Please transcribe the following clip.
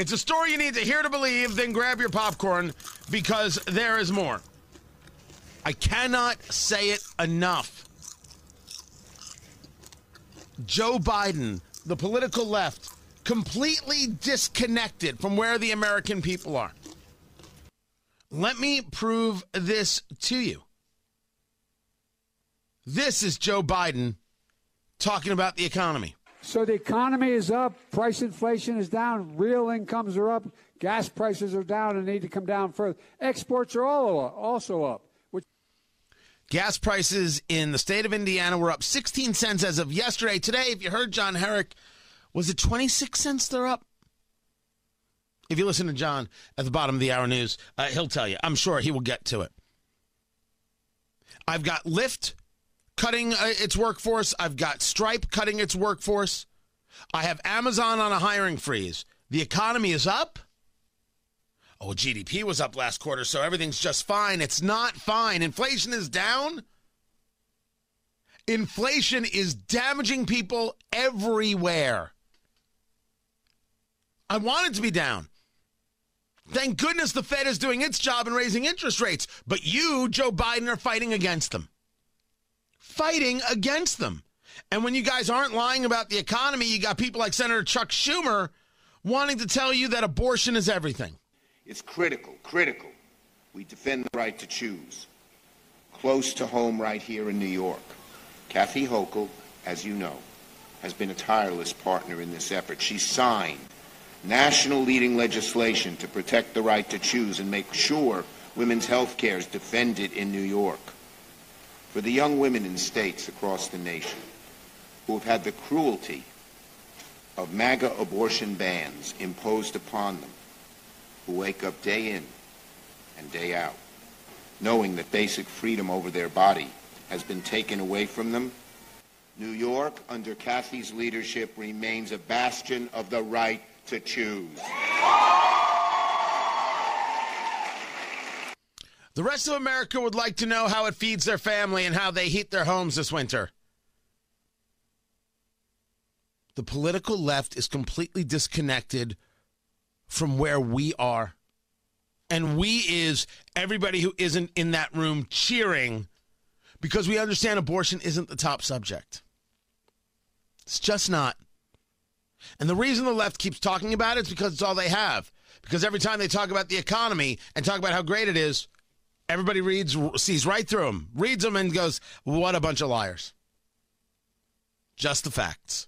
It's a story you need to hear to believe, then grab your popcorn because there is more. I cannot say it enough. Joe Biden, the political left, completely disconnected from where the American people are. Let me prove this to you. This is Joe Biden talking about the economy. So the economy is up, price inflation is down, real incomes are up, gas prices are down and need to come down further. Exports are all also up. Which- Gas prices in the state of Indiana were up 16 cents as of yesterday. Today, if you heard John Herrick, was it 26 cents they're up? If you listen to John at the bottom of the hour news, uh, he'll tell you. I'm sure he will get to it. I've got Lyft cutting uh, its workforce. I've got Stripe cutting its workforce. I have Amazon on a hiring freeze. The economy is up. Oh, GDP was up last quarter, so everything's just fine. It's not fine. Inflation is down. Inflation is damaging people everywhere. I want it to be down. Thank goodness the Fed is doing its job in raising interest rates, but you, Joe Biden, are fighting against them. Fighting against them. And when you guys aren't lying about the economy, you got people like Senator Chuck Schumer wanting to tell you that abortion is everything. It's critical, critical. We defend the right to choose. Close to home, right here in New York. Kathy Hochul, as you know, has been a tireless partner in this effort. She signed national leading legislation to protect the right to choose and make sure women's health care is defended in New York. For the young women in states across the nation who have had the cruelty of MAGA abortion bans imposed upon them, who wake up day in and day out, knowing that basic freedom over their body has been taken away from them, New York, under Kathy's leadership, remains a bastion of the right to choose. The rest of America would like to know how it feeds their family and how they heat their homes this winter. The political left is completely disconnected from where we are. And we is everybody who isn't in that room cheering because we understand abortion isn't the top subject. It's just not. And the reason the left keeps talking about it is because it's all they have. Because every time they talk about the economy and talk about how great it is, everybody reads, sees right through them, reads them, and goes, What a bunch of liars. Just the facts.